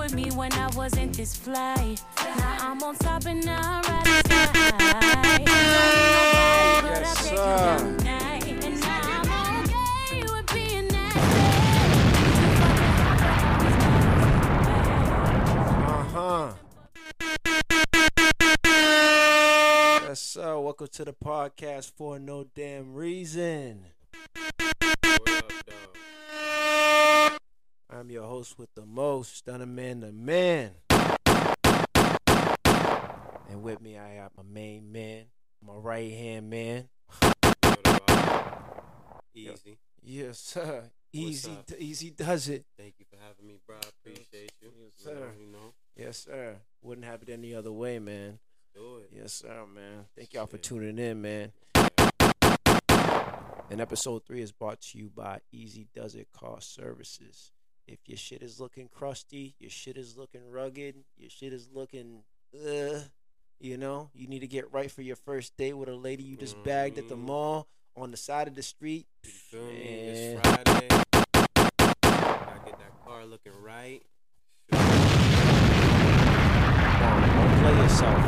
with me when I wasn't this fly? Now I'm on top and now I'm right side. Don't need nobody, but I'll take you down tonight. And I'm okay with being Uh huh. Yes, sir. Welcome to the podcast for no damn reason. I'm your host with the most, Stunna Man the Man. And with me, I have my main man, my right hand man. Easy. Yes, sir. Easy, up? easy does it. Thank you for having me, bro. I appreciate you. Yes, You know, sir. You know, Yes, sir. Wouldn't have it any other way, man. do it. Yes, sir, man. Thank y'all for tuning in, man. And episode three is brought to you by Easy Does It Cost Services. If your shit is looking crusty, your shit is looking rugged, your shit is looking, uh, you know, you need to get right for your first date with a lady you just bagged at the Mhm. mall on the side of the street. You feel me? It's Friday. Gotta get that car looking right. Don't play yourself.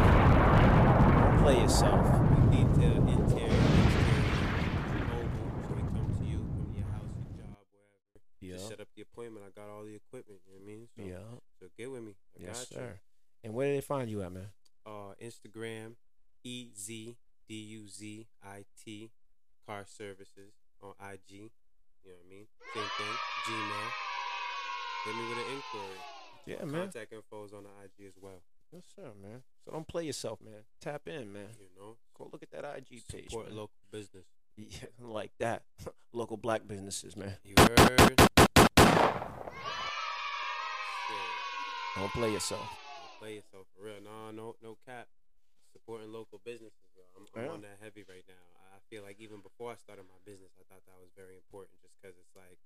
Don't play yourself. Detail, interior, exterior, mobile. So we come to you, come to your house, your job, wherever. Yeah. Just set up the appointment. I got all the equipment. You know what I mean? So, Yeah. so get with me. I Yes, got you. sir. And where did they find you at, man? uh, Instagram, E Z D U Z I T, Car Services on IG. You know what I mean? Same thing. Gmail. Hit me with an inquiry. Yeah, man. Contact info is on the IG as well. Yes, sir, man. So don't play yourself, man. Tap in, man. You know, Go look at that IG page, support local business. Yeah, like that. Local black businesses, man. You heard? Shit. Don't play yourself. Don't play yourself for real. No, no, no cap. Supporting local businesses. Bro. I'm, I'm Yeah. on that heavy right now. I feel like even before I started my business, I thought that was very important, just because it's like,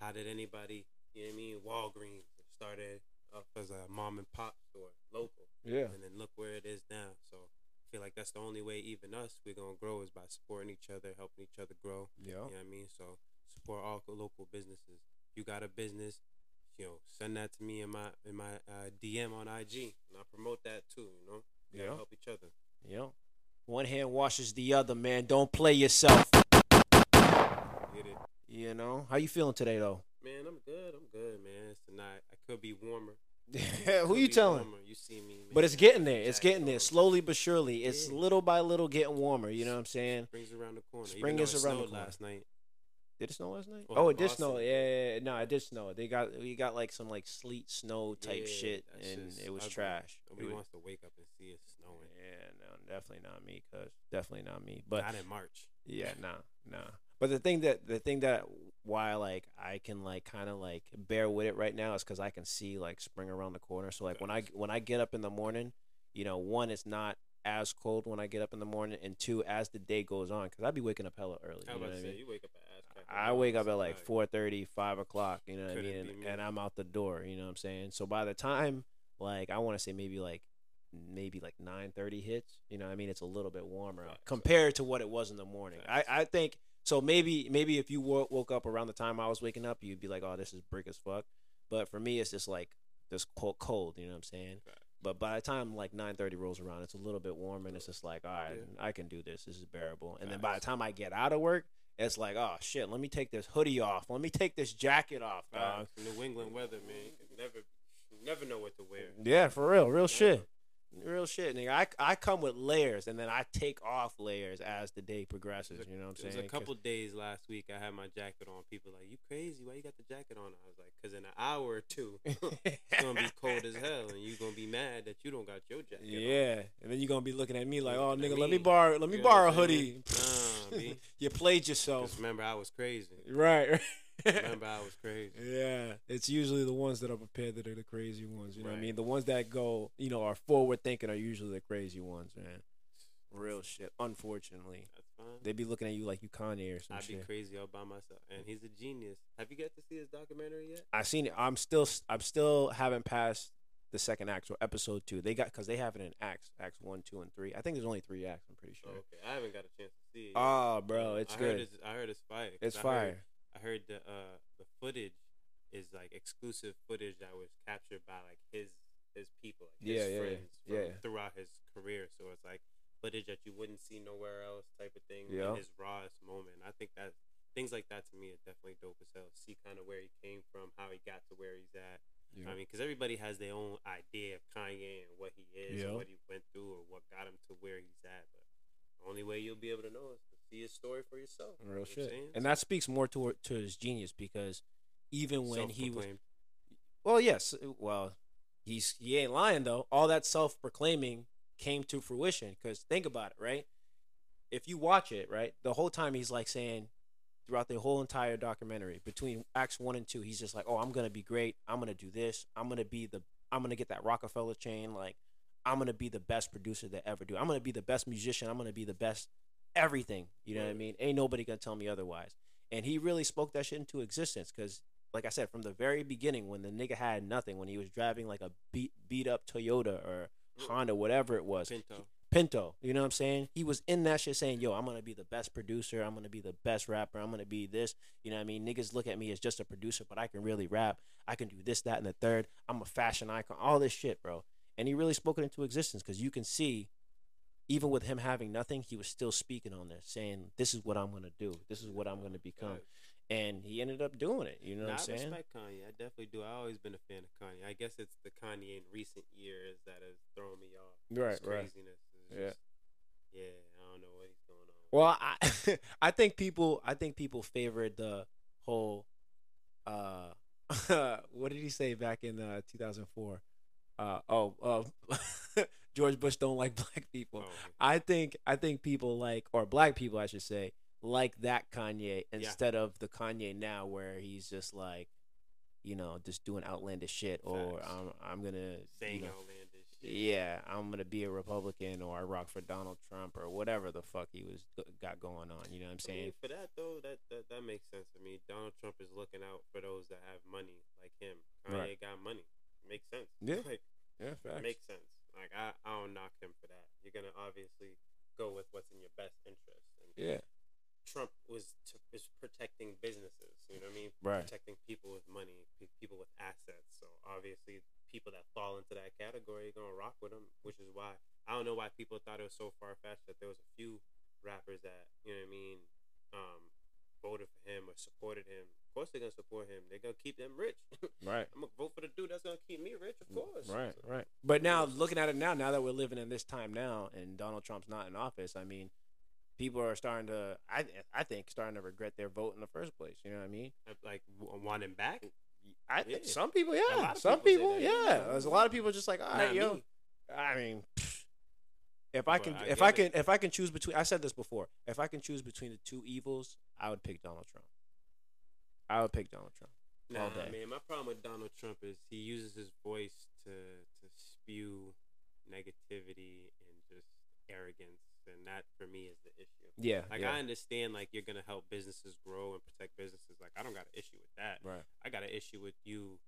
how did anybody, you know what I mean? Walgreens started up as a mom and pop store, local, Yeah. and then look where it is now. So I feel like that's the only way, even us, we're gonna grow is by supporting each other, helping each other grow. Yeah. You know what I mean? So support all local businesses. You got a business, you know, send that to me in my in my uh, DM on IG, and I promote that too. You know, we gotta Yeah. help each other. Yeah. One hand washes the other, man. Don't play yourself. Get it, You know? How you feeling today, though? man. I'm good. I'm good, man. It's tonight. I could be warmer. Who you telling? warmer. You see me, man. But it's getting there. It's getting there. Slowly but surely. It's Yeah. little by little getting warmer. You know what I'm saying? Spring's around the corner. Spring is around the corner. last night. Did it snow last night? Well, oh, it did snow. Boston, Yeah, yeah. yeah, yeah. no, it did snow. They got we got like some like sleet snow type Yeah, shit, and just it was ugly. trash. It Nobody was- wants to wake up and see it snowing. Yeah, no, definitely not me, cuz definitely not me. But Not in March. yeah, nah, nah. But the thing that the thing that why like I can like kind of like bear with it right now is because I can see like spring around the corner. So like when I when I get up in the morning, you know, one it's not as cold when I get up in the morning, and two as the day goes on, because I'd be waking up hella early. I You know was about what to I mean? you wake up at ass crack of I wake up at like like, 4:30, 5 o'clock, you know what I mean? And, me. and I'm out the door, you know what I'm saying? So by the time like I want to say maybe like maybe like 9:30 hits, you know what I mean? It's a little bit warmer Facts. compared to what it was in the morning. I I think so maybe maybe if you wo- woke up around the time I was waking up, you'd be like, "Oh, this is brick as fuck." But for me it's just like this cold, cold, you know what I'm saying? Facts. But by the time like 9:30 rolls around, it's a little bit warmer and it's just like, "All right, Yeah. I can do this. This is bearable." And then by the time I get out of work, it's like, oh shit, let me take this hoodie off. Let me take this jacket off. Facts. New England weather, man. You never, you never know what to wear. Yeah, for real, real Never. shit. Real shit, nigga. I, I come with layers and then I take off layers as the day progresses. You know what I'm There was saying? a couple days last week. I had my jacket on. People like, you crazy? Why you got the jacket on? I was like, cause in an hour or two, it's gonna be cold as hell, and you're gonna be mad that you don't got your jacket. on. yeah, and then you're gonna be looking at me like, oh nigga, let me borrow, let me You borrow a hoodie. Nah, you played yourself, Just remember, I was crazy. right? Remember, I was crazy. Yeah, it's usually the ones that are prepared that are the crazy ones. You know what I mean? The ones that go, you know, are forward thinking are usually the crazy ones, man. Real shit. Unfortunately, That's fine. they be looking at you like you Kanye or some I'd be crazy all by myself, and he's a genius. Have you got to see his documentary yet? I seen it. I'm still, I'm still haven't passed the second act or episode two. They got because they have it in acts, acts one, two, and three. I think there's only three acts. I'm pretty Oh, sure. okay, I haven't got a chance to see it. yet. Oh, bro, it's I good. Heard it's, I heard it's fire. It's I fire. Heard, I heard the uh the footage is like exclusive footage that was captured by like his his people, like his Yeah, yeah, yeah. friends from Yeah. throughout his career. So it's like footage that you wouldn't see nowhere else, type of thing. Yeah. In his rawest moment. I think that things like that to me are definitely dope as hell. See kind of where he came from, how he got to where he's at. Yeah. I mean, because everybody has their own idea of Kanye and what he is, Yeah. and what he went through, or what got him to where he's at. But the only way you'll be able to know is see his story for yourself. You Real what shit. And that speaks more to to his genius because even when he was Well, yes. Well, he's he ain't lying though. All that self proclaiming came to fruition. Because think about it, right? If you watch it, right, the whole time he's like saying, throughout the whole entire documentary, between acts one and two, he's just like, "Oh, I'm gonna be great. I'm gonna do this. I'm gonna be the. I'm gonna get that Rockefeller chain. Like, I'm gonna be the best producer that ever do. I'm gonna be the best musician. I'm gonna be the best everything. You know what I mean? Ain't nobody gonna tell me otherwise. And he really spoke that shit into existence because like I said, from the very beginning, when the nigga had nothing, when he was driving like a beat beat up Toyota or Honda, whatever it was, Pinto. Pinto, you know what I'm saying? He was in that shit saying, "Yo, I'm gonna be the best producer. I'm gonna be the best rapper. I'm gonna be this." You know what I mean? Niggas look at me as just a producer, but I can really rap. I can do this, that, and the third. I'm a fashion icon. All this shit, bro. And he really spoke it into existence because you can see, even with him having nothing, he was still speaking on this, saying, "This is what I'm gonna do. This is what I'm gonna become." Facts. And he ended up doing it. You know Nah, what I'm I saying? respect Kanye. I definitely do. I always been a fan of Kanye. I guess it's the Kanye in recent years that has thrown me off. Right, right. craziness. Yeah. just- yeah. I don't know what he's going on. Well, I I think people I think people favored the whole uh what did he say back in uh 2004? Uh oh, uh George Bush don't like black people. Oh, I think I think people like or black people I should say like that Kanye instead of the Kanye now where he's just like you know just doing outlandish shit or Facts. I'm I'm going to saying you know, outlandish shit. yeah, I'm gonna be a Republican or I rock for Donald Trump or whatever the fuck he was got going on. You know what I'm I mean, saying? for that though, that, that that makes sense to me. Donald Trump is looking out for those that have money, like him. Kanye Right. got money. Makes sense. Yeah. Like, Yeah, it makes sense. Like I, I don't knock him for that. You're gonna obviously go with what's in your best interest. And Yeah, Trump was to, is protecting businesses. You know what I mean? Right. Protecting people with money, pe- people with assets. So obviously, people that fall into that category are gonna rock with him. Which is why I don't know why people thought it was so far fetched that there was a few rappers that you know what I mean, um, voted for him or supported him. Of course, they're gonna support him. They're gonna keep them rich. right. I'm gonna vote for the dude that's gonna keep me rich. Of course. Mm, right, So, right. But now looking at it now, now that we're living in this time now, and Donald Trump's not in office, I mean, people are starting to, I, I think, starting to regret their vote in the first place. You know what I mean? Like wanting back. I Yeah. some people, yeah, some people people, yeah. yeah. There's a lot of people just like, all right, yo. me. I mean, if I But can, I if get I it. can, if I can choose between, I said this before. If I can choose between the two evils, I would pick Donald Trump. I would pick Donald Trump. Nah, man. My problem with Donald Trump is he uses his voice to to spew negativity and just arrogance, and that for me is the issue. Yeah, Like yeah. I understand, like you're gonna help businesses grow and protect businesses. Like I don't got an issue with that. right. I got an issue with you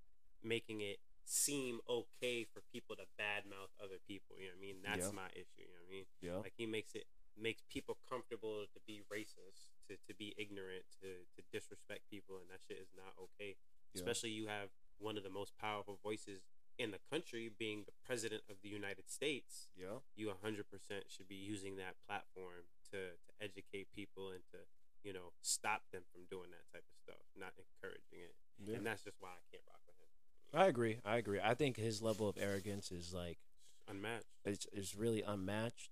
making it seem okay for people to badmouth other people. You know what I mean? That's Yeah. my issue. You know what I mean? Yeah. Like he makes it makes people comfortable to be racist, to, to be ignorant, to, to disrespect people, and that shit is not okay. Yeah. Especially you have one of the most powerful voices in the country being the president of the United States. Yeah. You 100% should be using that platform to, to educate people and to, you know, stop them from doing that type of stuff, not encouraging it. yeah. And that's just why I can't rock with him. I agree. I agree. I think his level of arrogance is like unmatched. it's it's really unmatched.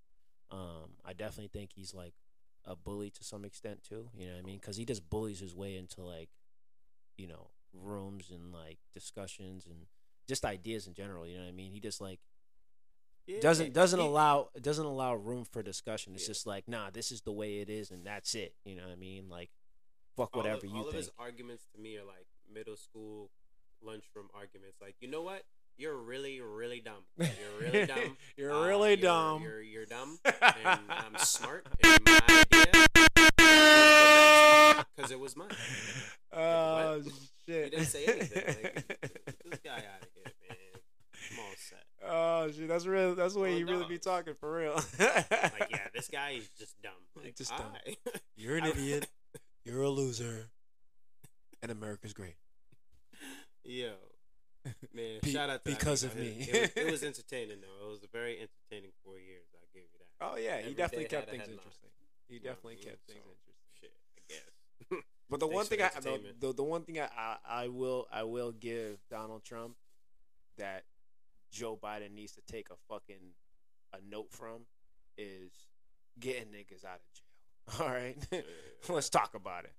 Um, I definitely think he's like a bully to some extent too. You know what I mean? Because he just bullies his way into like, you know, rooms and like discussions and just ideas in general. You know what I mean? He just like Yeah, doesn't doesn't he- allow doesn't allow room for discussion. It's Yeah. just like, nah, this is the way it is, and that's it. You know what I mean? Like, fuck All of- whatever you all of think. his arguments to me are like middle school lunchroom arguments. Like, you know what? You're really, really dumb. You're really dumb. You're Uh, really dumb. You're, you're dumb, and I'm smart. And my because it was mine. Oh He shit! He didn't say anything. Like, get this guy out of here, man. I'm all set. oh shit! That's real. That's the way Well, you really be talking for real. Like, yeah, this guy is just dumb. Like, Just dumb. You're an idiot. You're a loser. And America's great. Yo, man, Be- shout out to because of It- me. It, was, it was entertaining though. It was a very entertaining four years. I give you that. Oh yeah, he definitely kept things interesting. He You know definitely kept things So, interesting. Shit, I guess. But the one thing I the, the, the one thing I, I will I will give Donald Trump that Joe Biden needs to take a fucking a note from is getting niggas out of jail. All right, let's talk about it.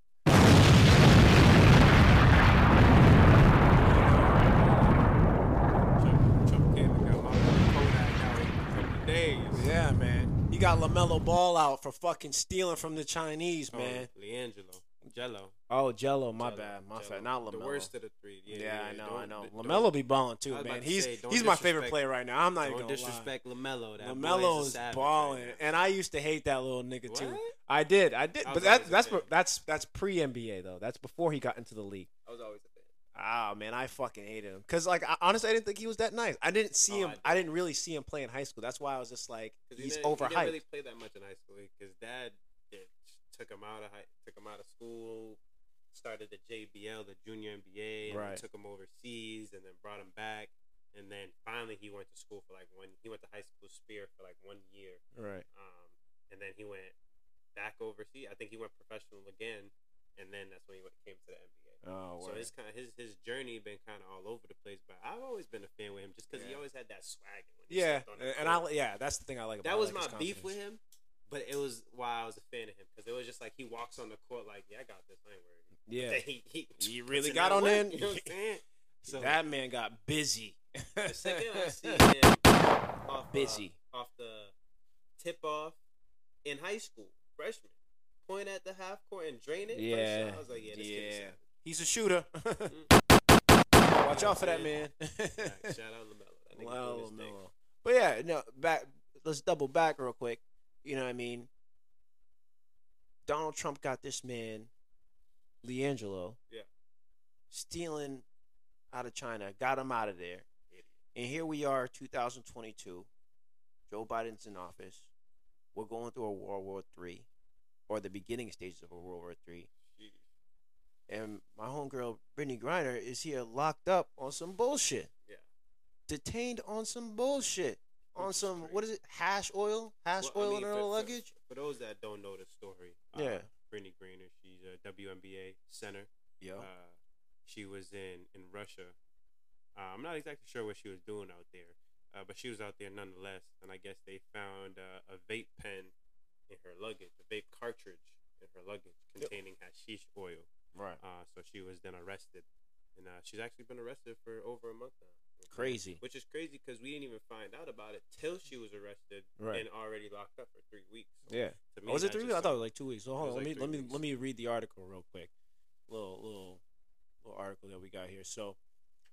Trump, Trump came and got my boy Kodak out in a couple of days. Yeah, man. He got LaMelo Ball out for fucking stealing from the Chinese, Oh, man. LiAngelo, Jello. Oh, Jello, my Jello, bad, my Jello. bad, not LaMelo. The worst of the three. Yeah, Yeah, yeah, I know, I know. LaMelo be balling too, man. He's say, he's my favorite player right now. I'm not even gonna disrespect LaMelo. That lie. LaMelo is a balling, right and I used to hate that little nigga too. What? I did, I did, I but was that's that's that's that's pre NBA though. That's before he got into the league. I was always a fan. Ah man, I fucking hated him because like I, honestly, I didn't think he was that nice. I didn't see Oh, him. I I, didn't really see him play in high school. That's why I was just like, he's He overhyped. didn't really play that much in high school because dad did, took him out of high, took him out of school, started the JBA, the Junior NBA, and Right. took him overseas, and then brought him back, and then finally he went to school for like one. He went to high school Spire for like one year, right. um, and then he went back overseas. I think he went professional again, and then that's when he went, came to the NBA. Oh, So word. his kind of his his journey been kind of all over the place, but I've always been a fan with him just because he always had that swag. When he yeah, and court. I yeah, that's the thing I like. about that was my beef with him, but it was why I was a fan of him because it was just like he walks on the court like, yeah, I got this, I ain't worried. Yeah, he he, He really got on in. You know what I'm saying? So that man got busy. the second I see him off, uh, Busy. off the tip off in high school, freshman, point at the half court and drain it. Yeah, I was like, yeah, yeah. He's a shooter. Mm. Watch out for that man. Right, Shout out LaMelo. That nigga Well, doing his thing. no. But yeah, no, back. Let's double back real quick. You know what I mean? Donald Trump got this man, LiAngelo, Yeah. stealing out of China, got him out of there, Idiot. and here we are, 2022. Joe Biden's in office. We're going through a World War III, or the beginning stages of a World War III. Jeez. And my homegirl Brittney Griner is here locked up on some bullshit. Yeah. Detained on some bullshit. On some what is it? Hash oil? Hash Well, I oil mean, in her for- luggage? For, those that don't know the story, uh, Yeah. Brittney Griner, she's a WNBA center. yeah Uh, she was in in Russia. Uh, I'm not exactly sure what she was doing out there, uh, but she was out there nonetheless. And I guess they found uh, a vape pen in her luggage, a vape cartridge in her luggage containing hashish oil. right. Uh, so she was then arrested, and uh, she's actually been arrested for over a month now. Crazy. Which is crazy because we didn't even find out about it till she was arrested Right. and already locked up for three weeks. So Yeah. to oh, me, Oh, was it three weeks? I thought it was like two weeks. So hold on, let me let me weeks. let me read the article real quick. Little little little article that we got here. So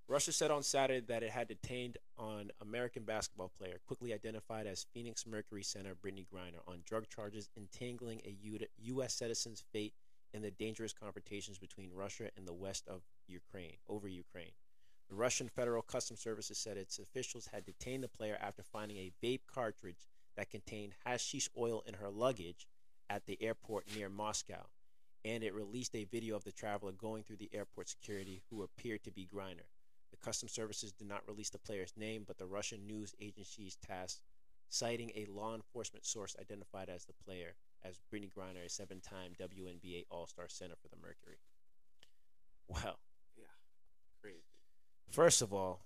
Russia said on Saturday that it had detained on American basketball player, quickly identified as Phoenix Mercury center Brittney Griner, on drug charges entangling a U.S. citizen's fate in the dangerous confrontations between Russia and the west of Ukraine over Ukraine. The Russian Federal Customs Services said its officials had detained the player after finding a vape cartridge that contained hashish oil in her luggage at the airport near Moscow, and it released a video of the traveler going through the airport security who appeared to be Griner. The Customs Services did not release the player's name, but the Russian news agency's TASS citing a law enforcement source identified as the player as Brittney Griner, a seven-time WNBA All-Star center for the Mercury. Well, Yeah, crazy. First of all,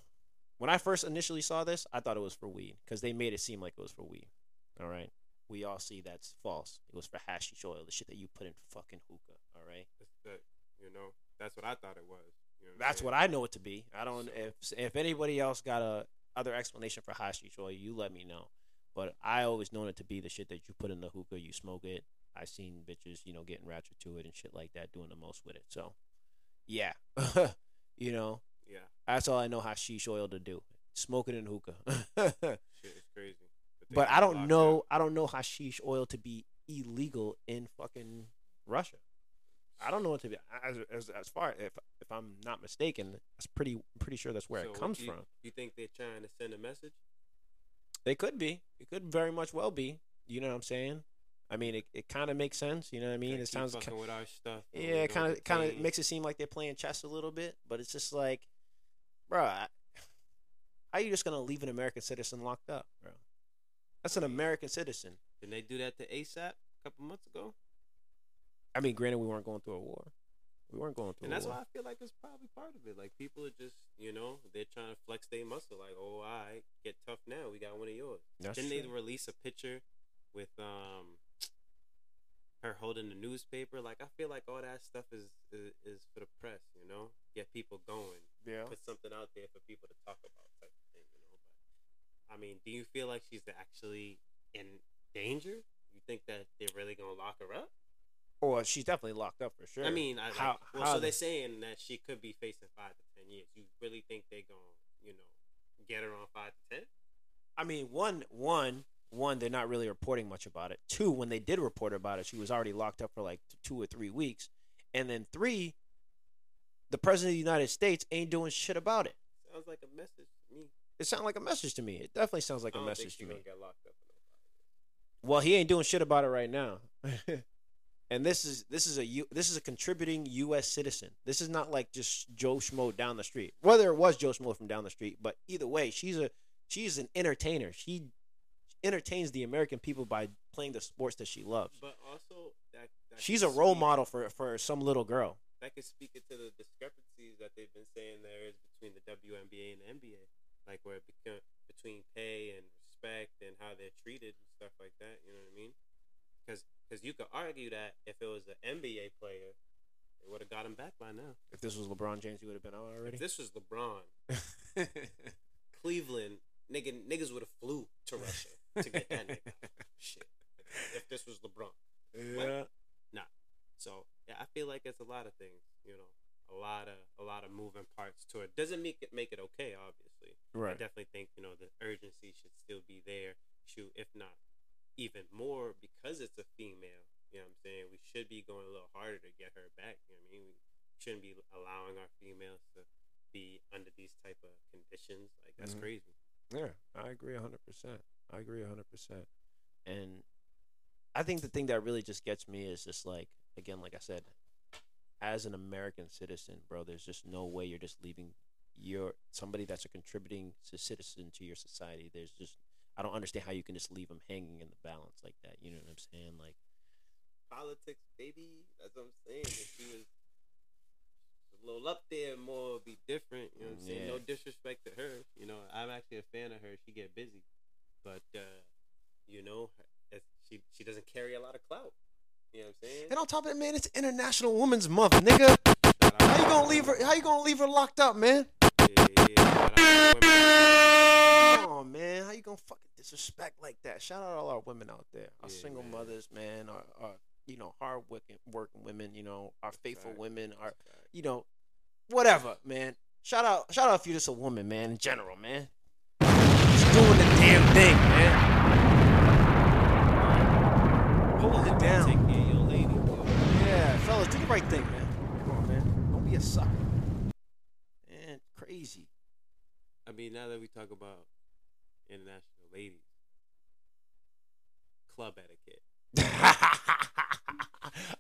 when I first initially saw this, I thought it was for weed because they made it seem like it was for weed. All right. We all see that's false. It was for hashish oil, the shit that you put in fucking hookah. All right. That's that, you know, that's what I thought it was. You know That's what I know it to be. I don't. So- If if anybody else got a other explanation for hashish oil, you let me know. But I always known it to be the shit that you put in the hookah, you smoke it, I seen bitches, you know, getting ratchet to it and shit like that, doing the most with it. So, yeah, you know, Yeah, that's all I know how hashish oil to do. Smoking in hookah. shit is crazy. they but I don't know. up. I don't know hashish oil to be illegal in fucking Russia. I don't know what to be as as, as far if if I'm not mistaken. That's pretty pretty sure that's where So it comes you, from. You think they're trying to send a message? They could be. It could very much well be. You know what I'm saying? I mean, it, it kind of makes sense. You know what I mean? It sounds fucking ki- with our stuff. yeah, kind of kind of makes it seem like they're playing chess a little bit, but it's just like, bro, how you just gonna leave an American citizen locked up, bro? That's an American citizen. Didn't they do that to ASAP a couple months ago? I mean, granted, we weren't going through a war. We weren't going through And that's war. why I feel like it's probably part of it. Like people are just, you know, they're trying to flex their muscle. Like, oh, I get tough now. We got one of yours. That's Didn't they release a picture with um her holding the newspaper? Like, I feel like all that stuff is is, is for the press. You know, get people going. Yeah. Put something out there for people to talk about, type of thing. You know, but I mean, do you feel like she's actually in danger? You think that they're really gonna lock her up? Well, she's definitely locked up for sure. I mean, I, like, how? well, how so they- they're saying that she could be facing five to ten years. You really think they're gonna, you know, get her on five to ten? I mean, one, one, one. They're not really reporting much about it. Two, when they did report about it, she was already locked up for like two or three weeks, and then three, the president of the United States ain't doing shit about it. Sounds like a message to me. It sounds like a message to me. It definitely sounds like a message to me. get locked up in no five years. Well, he ain't doing shit about it right now. and this is this is a U, this is a contributing U.S. citizen. This is not like just Joe Schmo down the street. Whether it was Joe Schmo from down the street, but either way, she's a she's an entertainer. She entertains the American people by playing the sports that she loves. But also, that, that She's a role model for for some little girl. That could speak into the discrepancies that they've been saying there is between the WNBA and the NBA, like where it become between pay and respect and how they're treated and stuff like that. You know what I mean? Because because you could argue that if it was an NBA player, they would have got him back by now. If this was LeBron James, he would have been out already. If this was LeBron, Cleveland, nigga, niggas would have flew to Russia to get that nigga. Shit. If this was LeBron. yeah. So yeah, I feel like it's a lot of things, you know, a lot of a lot of moving parts to it. Doesn't make it make it okay, obviously. I Right. definitely think you know the urgency should still be there. Shoot, if not even more, because it's a female. You know what I'm saying? We should be going a little harder to get her back. You know what I mean? We shouldn't be allowing our females to be under these type of conditions. Like that's Mhm. crazy. Yeah, I agree hundred percent. I agree hundred percent. And I think the thing that really just gets me is just like again, like I said, as an American citizen, bro, there's just no way you're just leaving your somebody that's a contributing citizen to your society. There's just I don't understand how you can just leave them hanging in the balance like that. You know what I'm saying? Like Politics, baby. That's what I'm saying. If she was a little up there, more would be different. You know what I'm saying? No disrespect to her. You know, I'm actually a fan of her. She get busy, but uh, you know, she she doesn't carry a lot of clout. You know what I'm saying? And on top of that, man, it's International Women's Month, nigga. How you gonna leave her? How you gonna leave her locked up, man? Yeah, yeah, yeah. Shout out to. Come on, man. How you gonna fucking disrespect like that? Shout out all our women out there, our Yeah, single man. mothers, man, our, our you know hard working working women, you know our faithful women, our you know whatever, man. Shout out, shout out if you're just a woman, man, in general, man. Just doing the damn thing, man. Hold it down. Fellas, do the right thing, man. Come on, man. Don't be a sucker. Man, crazy. I mean, now that we talk about international ladies, club etiquette.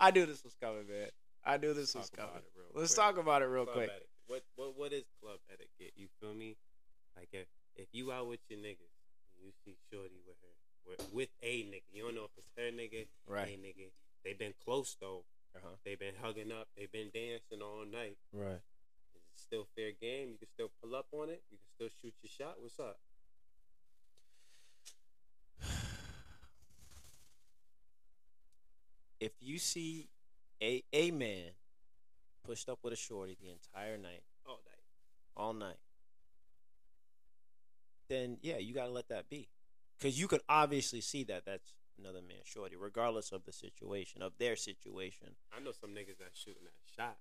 I knew this was coming, man. I knew this was Talk about coming. Let's quick. talk about it real club quick. etiquette. What what what is club etiquette? You feel me? Like if if you out with your niggas, and you see Shorty with her with, with a nigga. You don't know if it's her nigga, Right. a nigga. They've been close though. Uh-huh. They been hugging up. They've been dancing all night. Right. Is it still fair game? You can still pull up on it. You can still shoot your shot. What's up? If you see a a man pushed up with a shorty the entire night, All night. all night, then yeah, you gotta let that be, because you could obviously see that that's another man shorty, regardless of the situation, of their situation. I know some niggas that shooting that shot.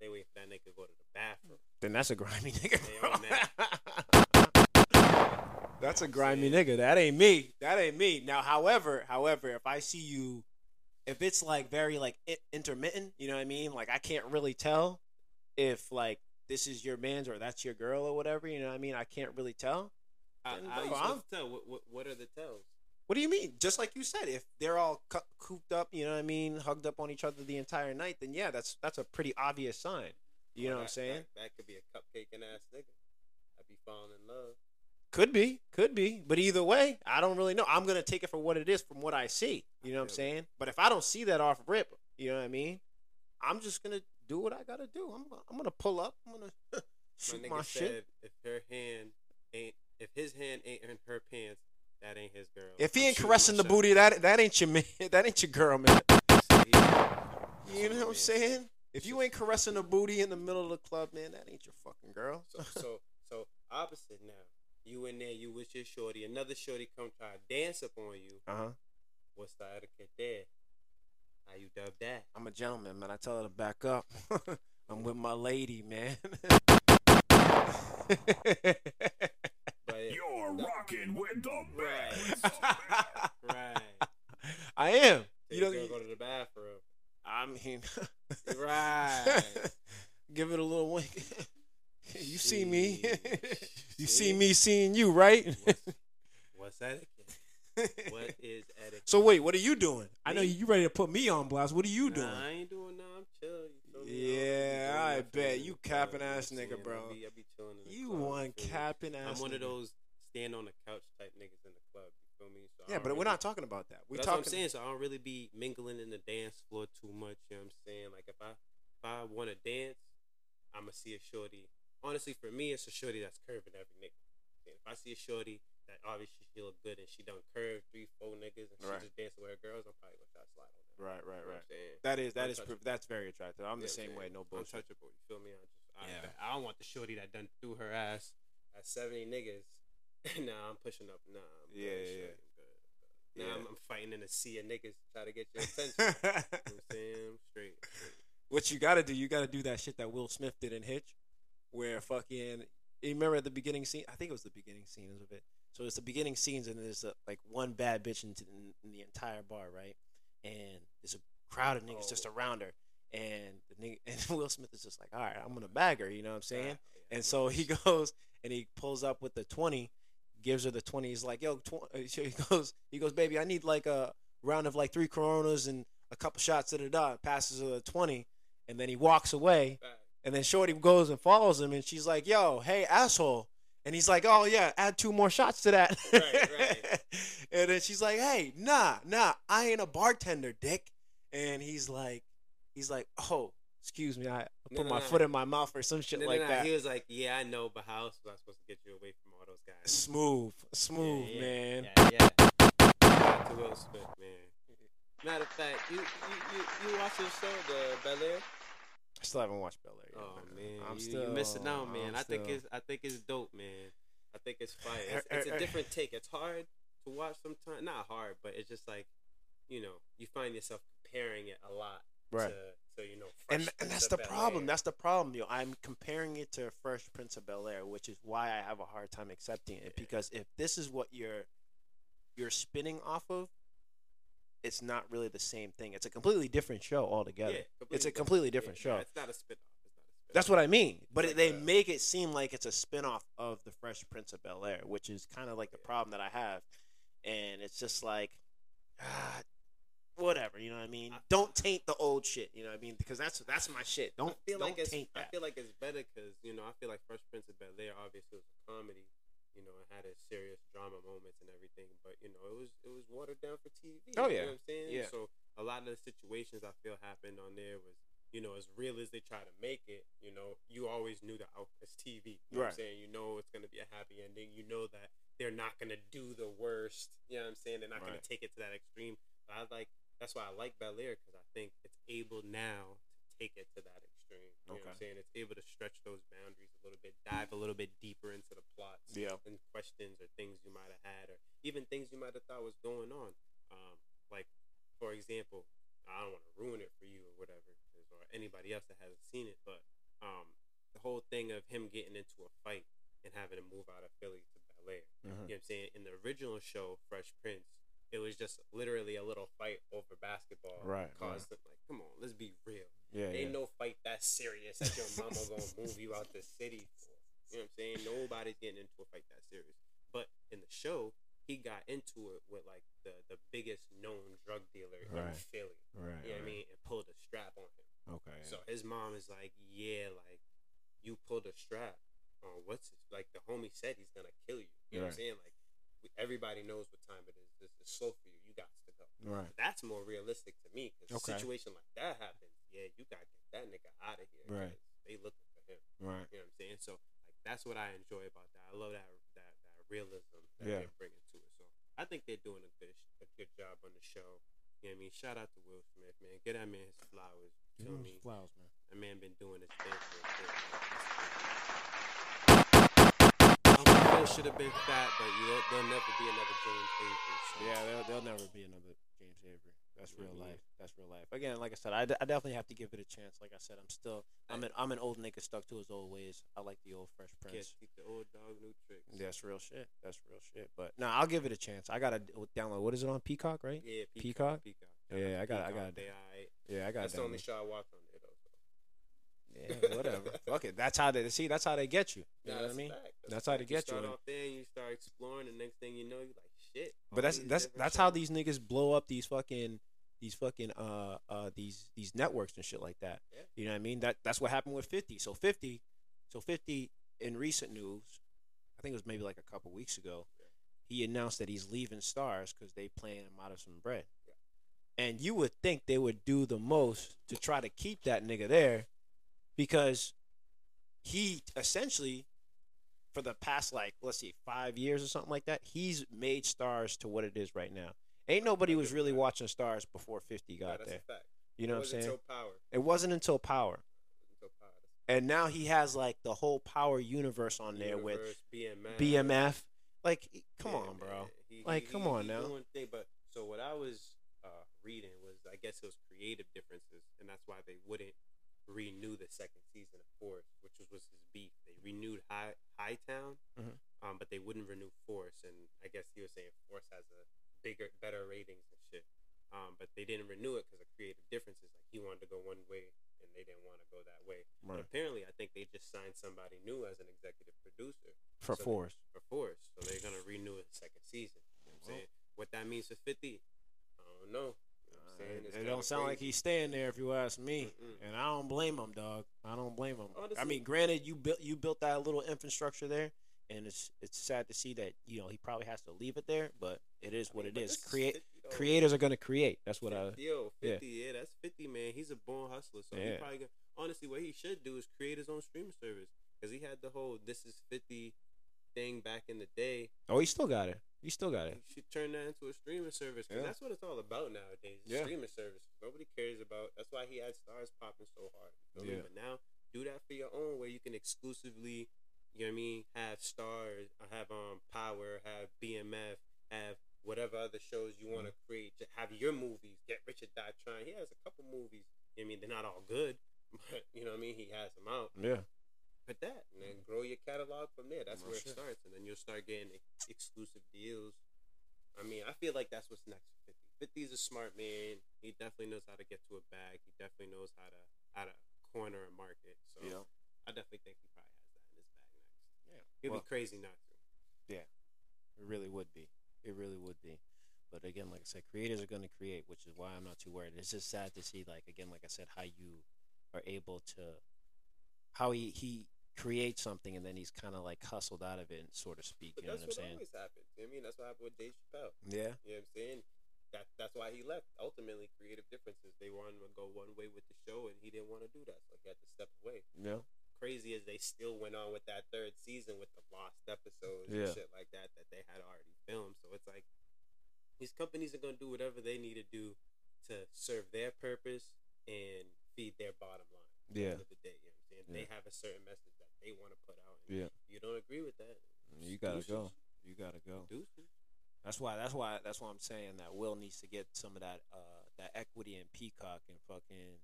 They wait for that nigga to go to the bathroom. Then that's a grimy nigga. Bro. that's a I'm grimy nigga. That ain't me. That ain't me. Now, however, however, if I see you, if it's like very like intermittent, you know what I mean? Like I can't really tell if like this is your man's or that's your girl or whatever. You know what I mean? I can't really tell. How, Then, how bro, you I'm- tell? What, what, what are the tells? What do you mean? Just like you said, if they're all cu- cooped up, you know what I mean, hugged up on each other the entire night, then yeah, that's that's a pretty obvious sign. You oh, know Well, what I'm saying? That, that could be a cupcake and ass nigga. I'd be falling in love. Could be, could be, but either way, I don't really know. I'm gonna take it for what it is from what I see. You know what I'm saying? But if I don't see that off rip, you know what I mean? I'm just gonna do what I gotta do. I'm I'm gonna pull up. I'm gonna My shoot nigga my, said shit. if her hand ain't, if his hand ain't in her pants, that ain't his girl. If he ain't caressing the booty, that that ain't your man. That ain't your girl, man. You know what I'm saying? If you ain't caressing the booty in the middle of the club, man, that ain't your fucking girl. So, so, so opposite now. You in there, you with your shorty. Another shorty come try to dance up on you. Uh huh. What's the etiquette there? How you dub that? I'm a gentleman, man. I tell her to back up. I'm with my lady, man. But it- You're rocking with the Right. best. right. I am. So You don't gonna go to the bathroom. I mean, Right. Give it a little wink. you see me. You See? see me seeing you, right? What's, what's etiquette? What is etiquette? so wait, what are you doing? I know Me? you ready to put me on blast. What are you Nah, doing? I ain't doing nothing. I'm chill. You? Yeah, I'm I bet. You capping ass nigga, bro. I be, I be chilling in the You club, one capping ass. I'm one of those stand on the couch type niggas in the club. You feel me? So Yeah, don't but we're not talking about that. We're That's talking. what I'm saying. So I don't really be mingling in the dance floor too much. You know what I'm saying? Like if I if I want to dance, I'ma see a shorty. Honestly, for me, it's a shorty that's curving every nigga. And if I see a shorty that obviously she look good and she done curved three, four niggas and Right. she just dancing with her girls, I'm probably gonna try to slide on that. Right, right, You know what right. I'm saying? That is that is Untouchable. pr- that's very attractive. I'm the same man. way. No bullshit. Untouchable. You feel me? I just I, Yeah. I don't want the shorty that done threw her ass at 70 niggas. nah, I'm pushing up. Nah, I'm good, Yeah, yeah, I'm good. Now Yeah. I'm, I'm fighting in a sea of niggas to try to get your attention. you know what I'm saying? I'm straight. straight. what you gotta do, you gotta do that shit that Will Smith did in Hitch, where fucking. You remember at the beginning scene? I think it was the beginning scenes of it. So it's the beginning scenes, and there's a, like one bad bitch in, in, in the entire bar, right? And there's a crowd of niggas just Oh. around her, and the nigga, and Will Smith is just like, all right, I'm gonna bag her. You know what I'm saying? Ah, yeah, And so he goes and he pulls up with the twenty, gives her the twenty. He's like, "Yo," tw-, uh, so he goes, "He goes, baby, I need like a round of like three Coronas and a couple shots da da da." Passes her the twenty, and then he walks away. And then Shorty goes and follows him, and she's like, "Yo, hey, asshole." And he's like, "Oh yeah, add two more shots to that." Right, right. and then she's like, "Hey, nah, nah, I ain't a bartender, dick." And he's like, he's like, "Oh, excuse me, I put no, my no. foot in my mouth or some shit No, no, like no, that." He was like, "Yeah, I know, but how else was I supposed to get you away from those guys?" Smooth, smooth, Yeah, yeah, man. Yeah, yeah. Shout to Will Smith, man. Matter of fact, you you you, you watch this show, the Bel Air? I still haven't watched Bel Air. yet, Oh man, I'm you, still you missing out, man. I'm I think still- it's I think it's dope, man. I think it's fire. It's, it's a er. different take. It's hard to watch sometimes. Not hard, but it's just like, you know, you find yourself comparing it a lot right. to, to you know, And and that's the problem. That's the problem, yo. I'm comparing it to Fresh Prince of Bel Air, which is why I have a hard time accepting it. Yeah. Because if this is what you're you're spinning off of, it's not really the same thing. It's a completely different show altogether. Yeah, it's a completely different Yeah, show. it's not a spin off. It's not a spin That's what I mean. But like they a- make it seem like it's a spin-off of the Fresh Prince of Bel Air, which is kind of like the problem that I have. And it's just like, ah, whatever. You know what I mean? I- Don't taint the old shit. You know what I mean? Because that's that's my shit. Don't I feel don't like it's taint I feel like it's better because you know I feel like Fresh Prince of Bel Air obviously was a comedy. You know, it had its serious drama moments and everything, but you know it was it was watered down for TV. Oh, you yeah. know what I'm saying? Yeah. So a lot of the situations I feel happened on there was you know as real as they try to make it. You know, you always knew the. It's TV. You know what I'm saying? You know it's gonna be a happy ending. You know that they're not gonna do the worst. You know what I'm saying? They're not gonna take it to that extreme. But I like that's why I like Bel Air because I think it's able now to take it to that extreme. You know what I'm saying? It's able to stretch those boundaries a little bit, dive a little bit deeper into the plots Yeah. and questions or things you might have had or even things you might have thought was going on. Um, like for example, I don't want to ruin it for you or whatever, or anybody else that hasn't seen it, but um, the whole thing of him getting into a fight and having to move out of Philly to Bel Air. Mhm. You know what I'm saying? In the original show, Fresh Prince, it was just literally a little fight over basketball. Right, Caused them like, come on, let's be real. Yeah, Ain't yeah. no fight that serious that your mama gonna move you out the city for. You know what I'm saying? Nobody's getting into a fight that serious. But in the show, he got into it with like the the biggest known drug dealer in Philly. right, You know what I mean? And pulled a strap on him. Okay. So his mom is like, yeah, like you pulled a strap on what's his, like the homie said he's gonna kill you. You know what I'm saying? Like everybody knows what time it is. This is slow for you. You got to go. right. That's more realistic to me because Okay. a situation like that happens. Yeah, you gotta get that nigga out of here. Right. They looking for him. Right. You know what I'm saying? So like that's what I enjoy about that. I love that that that realism that Yeah. they're bringing to it. So I think they're doing a good a good job on the show. You know what I mean? Shout out to Will Smith, man. Get that man his flowers. You feel me? Flowers, man. That man been doing his thing for a bit. man. Uncle Phil should have been fat, but you know, there'll never be another James Avery. So. Yeah, there'll, there'll never be another James Avery. That's real Mhm. life. That's real life. Again, like I said, I, d- I definitely have to give it a chance. Like I said, I'm still I'm an I'm an old nigga stuck to his old ways. I like the old Fresh Prince. teach the old dog new tricks. That's real shit. That's real shit. But no, I'll give it a chance. I gotta d- download. What is it on Peacock? Right? Yeah, Peacock? Peacock. Yeah, I got- I got-. Yeah, I got. That's the only show I watch on. So. Yeah, whatever. Fuck it. That's how they see. That's how they get you. You know what I that's mean? fact. That's how they get you, start and- off there, you start exploring, and next thing you know, you're like, shit. But that's that's that's how these niggas blow up these fucking these fucking uh uh these these networks and shit like that. Yeah. You know what I mean? That that's what happened with 50. So 50 so 50 in recent news, I think it was maybe like a couple weeks ago, Yeah. he announced that he's leaving Starz cuz they playing him out of some bread. Yeah. And you would think they would do the most to try to keep that nigga there because he essentially for the past like let's see five years or something like that he's made Starz to what it is right now ain't nobody was really watching Starz before 50 Nah, got that's there you know what i'm saying Until power. it wasn't until power It wasn't until power. That's and now he has like the whole power universe on there with BMF. bmf like come Yeah, on bro. He- Like, he- come he- on now. thing, but so what I was uh, reading was, I guess it was creative differences, and that's why they wouldn't renew the second season of Force, which was, was his beef. They renewed High Hightown, Mhm. um, but they wouldn't renew Force, and I guess he was saying Force has a bigger, better ratings and shit. Um, but they didn't renew it because of creative differences. Like he wanted to go one way, and they didn't want to go that way. But apparently, I think they just signed somebody new as an executive producer for so they- force for Force, so they're gonna renew it second season. You know what I'm Well. saying? What that means for Fifty, I don't know. You know saying? It's it don't sound like he's staying there if you ask me Mm-mm. and i don't blame him dog i don't blame him i mean granted you built you built that little infrastructure there and it's it's sad to see that you know he probably has to leave it there but it is I what mean, it is create 50 though. creators are going to create that's what i yo, oh, yeah. 50, yeah. that's 50, man. He's a born hustler. So he probably, gonna, honestly, what he should do is create his own streaming service. Because he had the whole This Is 50 thing back in the day. oh he still got it he still got it He should turn that into a streaming service. Because Yeah. that's what it's all about nowadays. Yeah. Streaming service. Nobody cares about. That's why he had Starz popping so hard. You me? Yeah. But now, do that for your own where you can exclusively, you know what I mean, have Starz, uh, have um Power, have BMF, have whatever other shows you Mm-hmm. want to create. Just have your movies. Get Richard Die Trying. He has a couple movies. You know I mean, they're not all good, but you know what I mean. He has them out. yeah Put that and then grow your catalog from there. That's where it shit. starts, and then you'll start getting ex- exclusive deals. I mean, I feel like that's what's next for 50. 50's a smart man. He definitely knows how to get to a bag. He definitely knows how to how to corner a market. So yeah I definitely think he probably has that in his bag next. yeah It'd Well, be crazy not to. Yeah, it really would be it really would be but again like i said creators are going to create which is why i'm not too worried it's just sad to see like again like i said how you are able to how he he creates something and then he's kind of like hustled out of it so to speak But you know that's what i'm what saying always happens. I mean, that's what happened with Dave Chappelle. yeah You know what I'm saying? That that's why he left. Ultimately, creative differences. They wanted to go one way with the show, and he didn't want to do that, so he had to step away. yeah crazy as they still went on with that third season with the lost episodes Yeah. and shit like that that they had already filmed. So it's like these companies are gonna do whatever they need to do to serve their purpose and feed their bottom line. The Yeah. of the day, you know what I'm saying? They have a certain message they want to put out. And Yeah. you don't agree with that, you gotta deuces. go you gotta go Deuces. That's why. That's why. That's why I'm saying that Will needs to get some of that uh that equity in Peacock and fucking,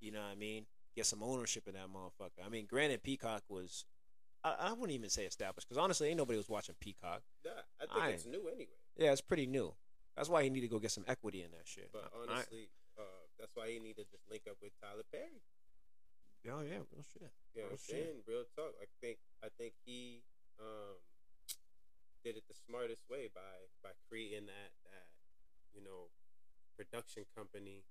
you know what I mean? Get some ownership in that motherfucker. I mean, granted, Peacock was. I, I wouldn't even say established because honestly, ain't nobody was watching Peacock. Yeah, I think I- it's new anyway. Yeah, it's pretty new. That's why he need to go get some equity in that shit. But I- I- honestly, uh, that's why he need to just link up with Tyler Perry. Oh yeah, real shit. You know Oh, I'm shit. saying? Real talk. I think I think he um did it the smartest way by by creating that that you know production company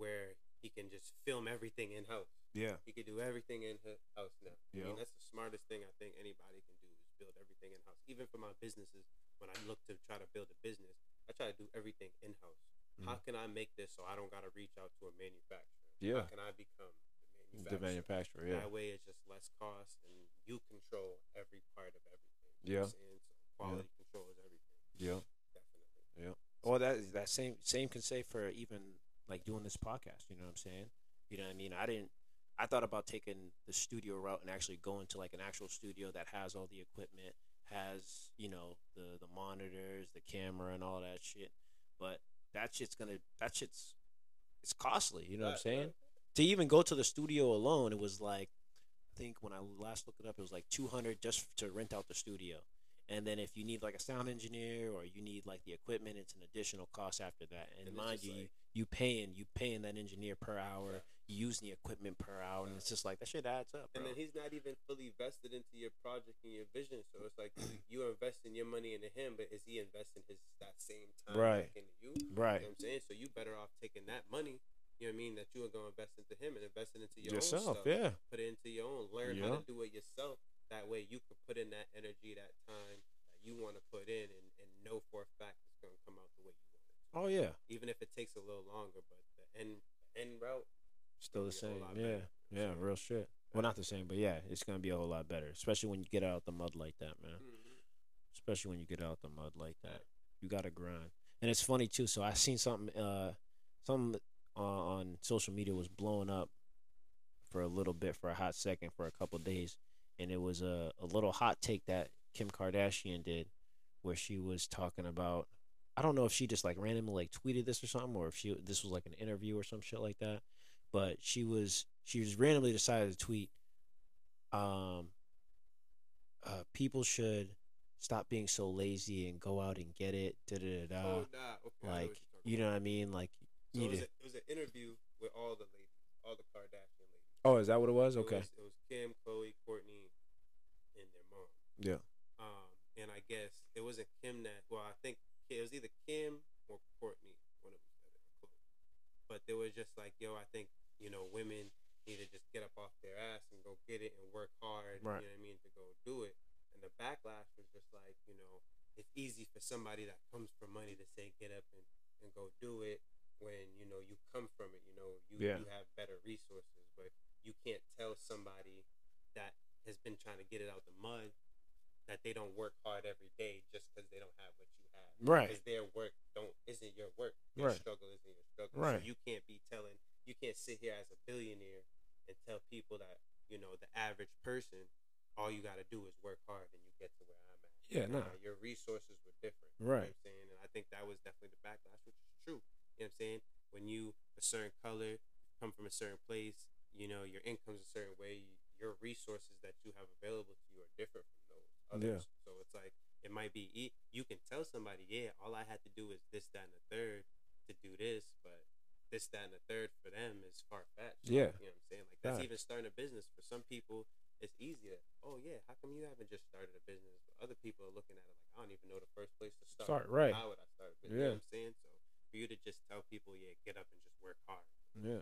where he can just film everything in house. Yeah. He could do everything in house now. I mean, that's the smartest thing I think anybody can do is build everything in house. Even for my businesses, when I look to try to build a business, I try to do everything in house. How Mhm. can I make this so I don't got to reach out to a manufacturer? Yeah. How can I become the manufacturer? Yeah. That way, it's just less cost, and you control every part of everything. Yeah. You know what I'm saying? So quality control is everything. Yeah. Definitely. Yeah. Well, that that same same can say for even like doing this podcast. You know what I'm saying? You know what I mean? I didn't. I thought about taking the studio route and actually going to like an actual studio that has all the equipment, has you know the the monitors, the camera, and all that shit. But that shit's gonna that shit's it's costly. You know what I'm saying? To even go to the studio alone, it was like I think when I last looked it up, it was like 200 just to rent out the studio. And then if you need like a sound engineer or you need like the equipment, it's an additional cost after that. And, And mind you, like- you paying you paying that engineer per hour, you using the equipment per hour, and it's just like that shit adds up, And then he's not even fully vested into your project and your vision. So it's like you, you are investing your money into him, but is he investing his that same time Right. into you? right. You know what I'm saying? So you better off taking that money, you know what I mean, that you are going to invest into him and investing into your own Yourself, stuff. yeah. Put it into your own. Learn how to do it yourself. That way you can put in that energy, that time that you want to put in and, and know for a fact it's going to come out the way you want it to. Oh yeah, Even if it takes a little longer, but the end, end route, still the same. be a whole lot Yeah, better. yeah, So- real shit. Well, not the same, but yeah, it's gonna be a whole lot better, especially when you get out the mud like that, man. especially when you get out the mud like that. You gotta grind, and it's funny too. So I seen something, uh, something uh, on social media was blowing up for a little bit, for a hot second, for a couple days, and it was a a little hot take that Kim Kardashian did, where she was talking about. I don't know if she just like randomly like tweeted this or something, or if she this was like an interview or some shit like that. But she was she was randomly decided to tweet. Um, uh, people should stop being so lazy and go out and get it. Da da da. da. oh, nah, okay. I know what like you know what I mean? Like So it was, a, it was an interview with all the ladies, all the Kardashian ladies. Oh, is that what it was? It Okay. was, it was Kim, Khloé, Kourtney, and their mom. Yeah. Um, and I guess it wasn't Kim that. Well, I think it was either Kim or Kourtney. One of them said it, or Khloé. But they was just like, yo, I think you know women need to just get up off their ass and go get it and work hard. Right. You know what I mean to go do it. And the backlash was just like, you know, it's easy for somebody that comes from money to say get up and, and go do it when you know you come from it. You know, you Yeah. you have better resources, but you can't tell somebody that has been trying to get it out the mud that they don't work hard every day just because they don't have what you have. Right. Because their work don't isn't your work. Your Right. struggle isn't your struggle. Right. So you can't be telling you can't sit here as a billionaire and tell people that, you know, the average person, all you gotta do is work hard and you get to where I'm at. Yeah, no. Nah, your resources were different. You know Right. I'm saying? And I think that was definitely the backlash, which is true. You know what I'm saying? When you a certain color, come from a certain place, you know, your income's a certain way, your resources that you have available to you are different from those others. So it's like it might be you can tell somebody, yeah, all I had to do is this, that, and the third to do this, but this, that, and the third for them is far fetched. Yeah. You know what I'm saying? Like that's even starting a business. For some people, it's easier. Oh yeah, how come you haven't just started a business? But other people are looking at it like I don't even know the first place to start. Start, right. How would I start business? You Yeah. know what I'm saying? So for you to just tell people, yeah, get up and just work hard. Yeah.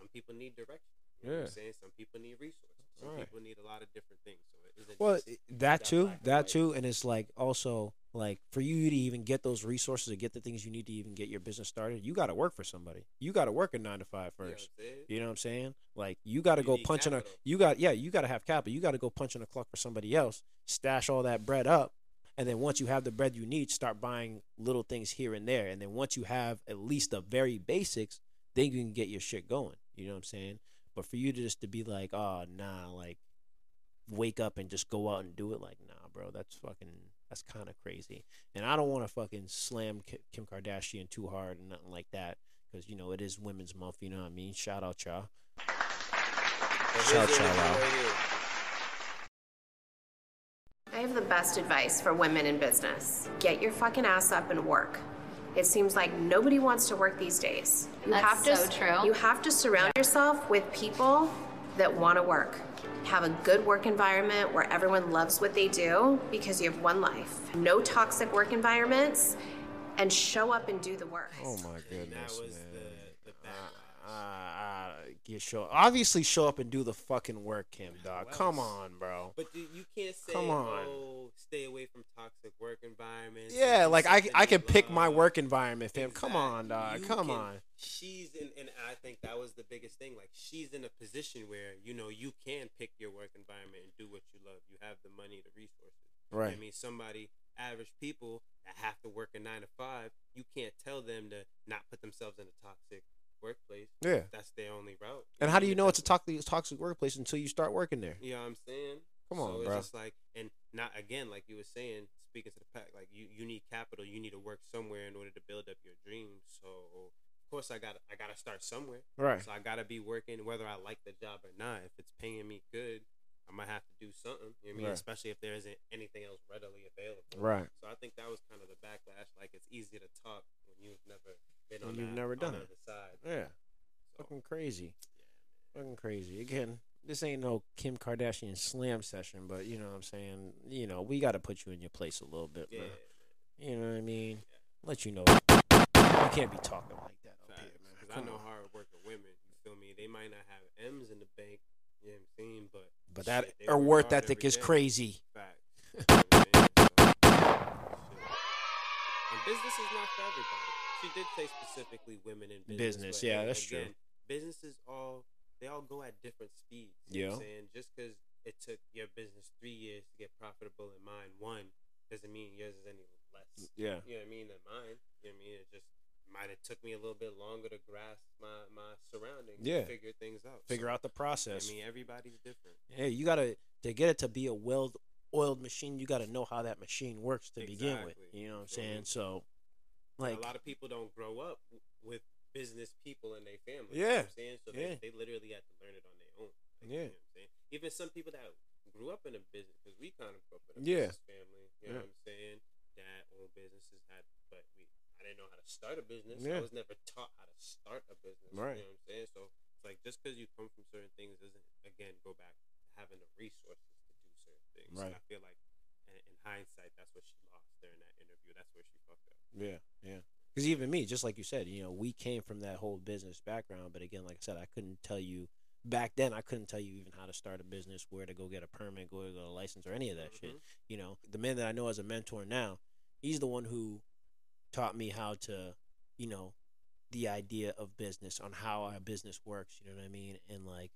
Some people need direction. You know what I'm saying? Some people need resources. Some Right. people need a lot of different things. So it isn't Well, just that that too, that too, and it's like also like for you to even get those resources to get the things you need to even get your business started, you got to work for somebody. You got to work a nine to five you know what. I'm saying? You know what I'm saying? Like you got to go need punch in a. You got yeah, you got to have capital. You got to go punch in a clock for somebody else. Stash all that bread up, and then once you have the bread you need, start buying little things here and there. And then once you have at least the very basics, then you can get your shit going. You know what I'm saying? But for you to just to be like, oh nah, like wake up and just go out and do it, like nah, bro, that's fucking That's kind of crazy. And I don't want to fucking slam Kim Kardashian too hard and nothing like that because you know it is Women's Month. You know what I mean? Shout out, y'all. Shout here's the y'all out. Right here. I have the best advice for women in business. Get your fucking ass up and work. It seems like nobody wants to work these days. You That's have to so true. You have to surround yourself with people that want to work. Have a good work environment where everyone loves what they do because you have one life. No toxic work environments and show up and do the work. Oh my And that goodness, was man. the, the backlash. Uh, uh, get show obviously show up and do the fucking work, Kim. Dog, Who come on, bro. But you, you can't say, Come on. oh, stay away from toxic work environments. Yeah, like I I can pick my work environment, fam. Come on, dog. You Come can- on. She's in, and I think that was the biggest thing. Like she's in a position where you know you can pick your work environment and do what you love. You have the money, the resources. Right. I mean, somebody average people that have to work a nine to five, you can't tell them to not put themselves in a toxic workplace. Yeah. That's their only route. And how do you know it's a toxic toxic workplace until you start working there? You know what I'm saying? Come so on, it's bro. just like, and not again, like you were saying, speaking to the pack, like you, you need capital. You need to work somewhere in order to build up your dreams. So of course, I got I got to start somewhere. Right. So I got to be working, whether I like the job or not. If it's paying me good, I might have to do something. You know what I mean? Right. Especially if there isn't anything else readily available. Right. So I think that was kind of the backlash. Like it's easy to talk when you've never been on you've that- never done on it. side. Yeah. So, Fucking crazy. yeah. Fucking crazy. Again, this ain't no Kim Kardashian slam session, but you know what I'm saying? You know, we got to put you in your place a little bit, Yeah, man. man. You know what I mean? Let you know. You can't be talking like that up here, man. Because I know on. hard working women. You feel me? They might not have M's in the bank. You know what I'm saying? But But that shit, our work worth ethic is crazy. Facts. You know I'm? So, shit. And business is not for everybody. She did say specifically women in business. Business, yeah, that's true. Businesses all they all go at different speeds. You know Yeah. what I'm saying just because it took your business three years to get profitable and mine one doesn't mean yours is any less. Mm, yeah. You know what I mean? Than mine. You know what I mean? It just might have took me a little bit longer to grasp my my surroundings. and Yeah. figure things out. Figure So, out the process. I mean, everybody's different. Yeah, you gotta to get it to be a well oiled machine. You gotta know how that machine works to begin with. You know what I'm saying? So, Like a lot of people don't grow up with business people in their family. Yeah. You know what I'm saying? So Yeah. they, they literally have to learn it on their own. Like, Yeah. You know what I'm saying? Even some people that grew up in a business, because we kind of grew up in a Yeah. business family. You know Yeah. what I'm saying? Dad owned businesses, had, but we, I didn't know how to start a business. Yeah. I was never taught how to start a business. Right. You know what I'm saying? So it's like just because you come from certain things doesn't, again, go back to having the resources to do certain things. Right. And I feel like in, in hindsight, that's what she lost during that interview. That's where she fucked up. yeah, yeah. Because even me, just like you said, you know, we came from that whole business background. But again, like I said, I couldn't tell you back then. I couldn't tell you even how to start a business, where to go get a permit, go get a license, or any of that shit. Mhm. You know, the man that I know as a mentor now, he's the one who taught me how to, you know, the idea of business on how our business works. You know what I mean? And like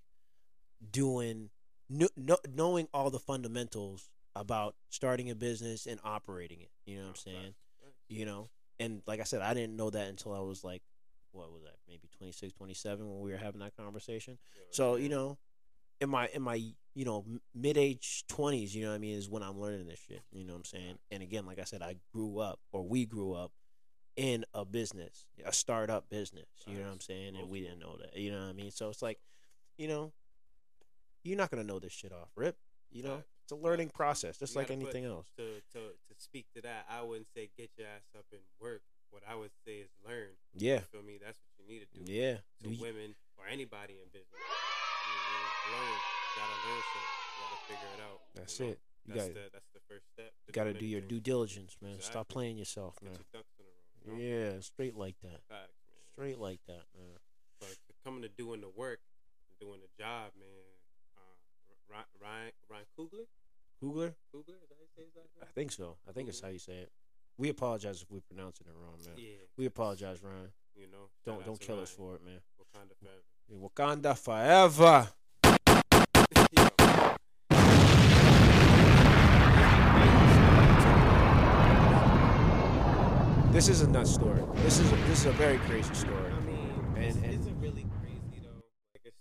doing, kn- kn- knowing all the fundamentals about starting a business and operating it. You know what I'm saying? You know, and like I said, I didn't know that until I was like, what was that? Maybe 26, 27 when we were having that conversation. You know what So you know, in my in my you know mid age twenties, you know what I mean, is when I'm learning this shit. You know what I'm saying? And again, like I said, I grew up or we grew up in a business, a startup business. You know what I'm saying? And we didn't know that. You know what I mean? So it's like, you know, you're not gonna know this shit off rip. You know. It's a learning process, just You like gotta put- anything else. To, to to speak to that, I wouldn't say get your ass up and work. What I would say is learn. Yeah, You feel me? That's what you need to do. yeah. To Do you- women or anybody in business. You know, learn. You gotta learn something. You gotta figure it out. That's you know? it. You That's got the that's the first step. to got to do your due diligence, man. Stop playing yourself, man. your ducks in a row. You know? Yeah, straight like that. Facts, man. Straight like that, man. But coming to doing the work, doing the job, man. Ryan Ryan Ryan Coogler? Coogler, is that how you say his last I think so. I think it's how you say it. We apologize if we're pronouncing it wrong, man. Yeah. We apologize, Ryan. You know, Don't don't kill us for it, man. Wakanda forever. Yeah, Wakanda forever. This is a nut story. This is a, this is a very crazy story. I mean, And- it's, and- is it really crazy though? Like it's,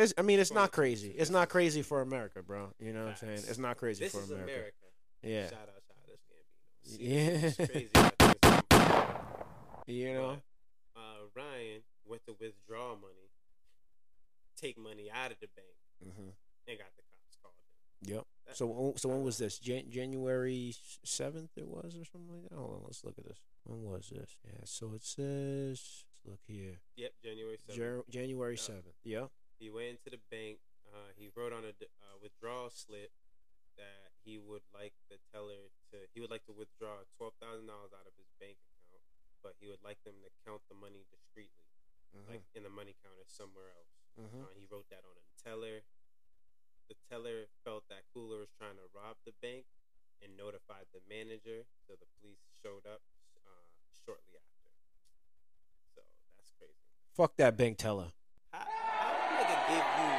it's I mean, it's not crazy. It's not crazy for America, bro. You know what I'm saying? It's not crazy this for is America. America. Yeah. Shout out, shout out. This game. see, Yeah. it's crazy. how things come. You know. But, uh, Ryan went to withdraw money, take money out of the bank, hmm and got the cops called him. Yep. That- So so when was this? Jan- January seventh it was or something like that. Hold on, let's look at this. When was this? Yeah. So it says. Let's look here. Yep, January seventh. Jan- January Yeah. seventh. Yep. He went into the bank. Uh, he wrote on a uh, withdrawal slip that he would like the teller to he would like to withdraw twelve thousand dollars out of his bank account, but he would like them to count the money discreetly, like in the money counter somewhere else. Mhm. Uh, he wrote that on a teller. The teller felt that Coogler was trying to rob the bank and notified the manager, so the police showed up uh, shortly after. So that's crazy. Fuck that bank teller. How, how a nigga give you?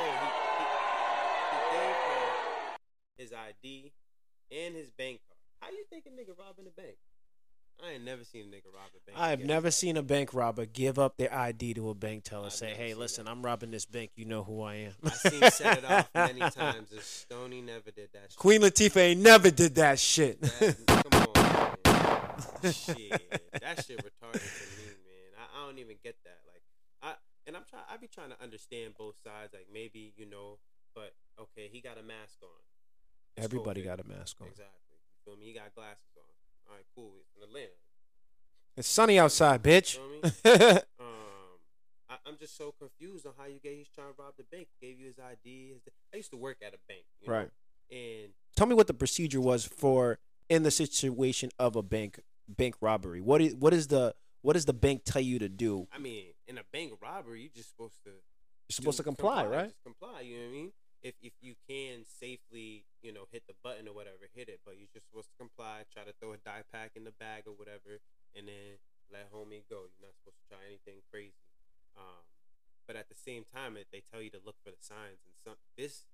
Oh, he, he, he gave her his ID and his bank card. How you think a nigga robbing a bank? I ain't never seen a nigga rob a bank. I've never seen a bank robber give up their ID to a bank teller. I've say, "Hey, listen, that. I'm robbing this bank. You know who I am." I seen set it off many times. And Stony never did that. Shit. Queen Latifah ain't never did that shit. That, come on, man. shit, that shit retarded to me, man. I, I don't even get that. I and I'm trying. I be trying to understand both sides. Like, maybe you know, but okay, he got a mask on. It's Everybody COVID. got a mask on. Exactly. You feel me? He got glasses on. All right, cool. It's in Atlanta. It's sunny outside, bitch. Feel Um, I, I'm just so confused on how you get. He's trying to rob the bank. Gave you his ID. His, I used to work at a bank. You Right. Know? And Tell me what the procedure was for in the situation of a bank bank robbery. What is what is the what does the bank tell you to do? I mean, in a bank robbery, you're just supposed to. You're supposed to comply, right? Just comply. You know what I mean? If if you can safely, you know, hit the button or whatever, hit it. But you're just supposed to comply. Try to throw a die pack in the bag or whatever, and then let homie go. You're not supposed to try anything crazy. Um, but at the same time, it, they tell you to look for the signs. And some this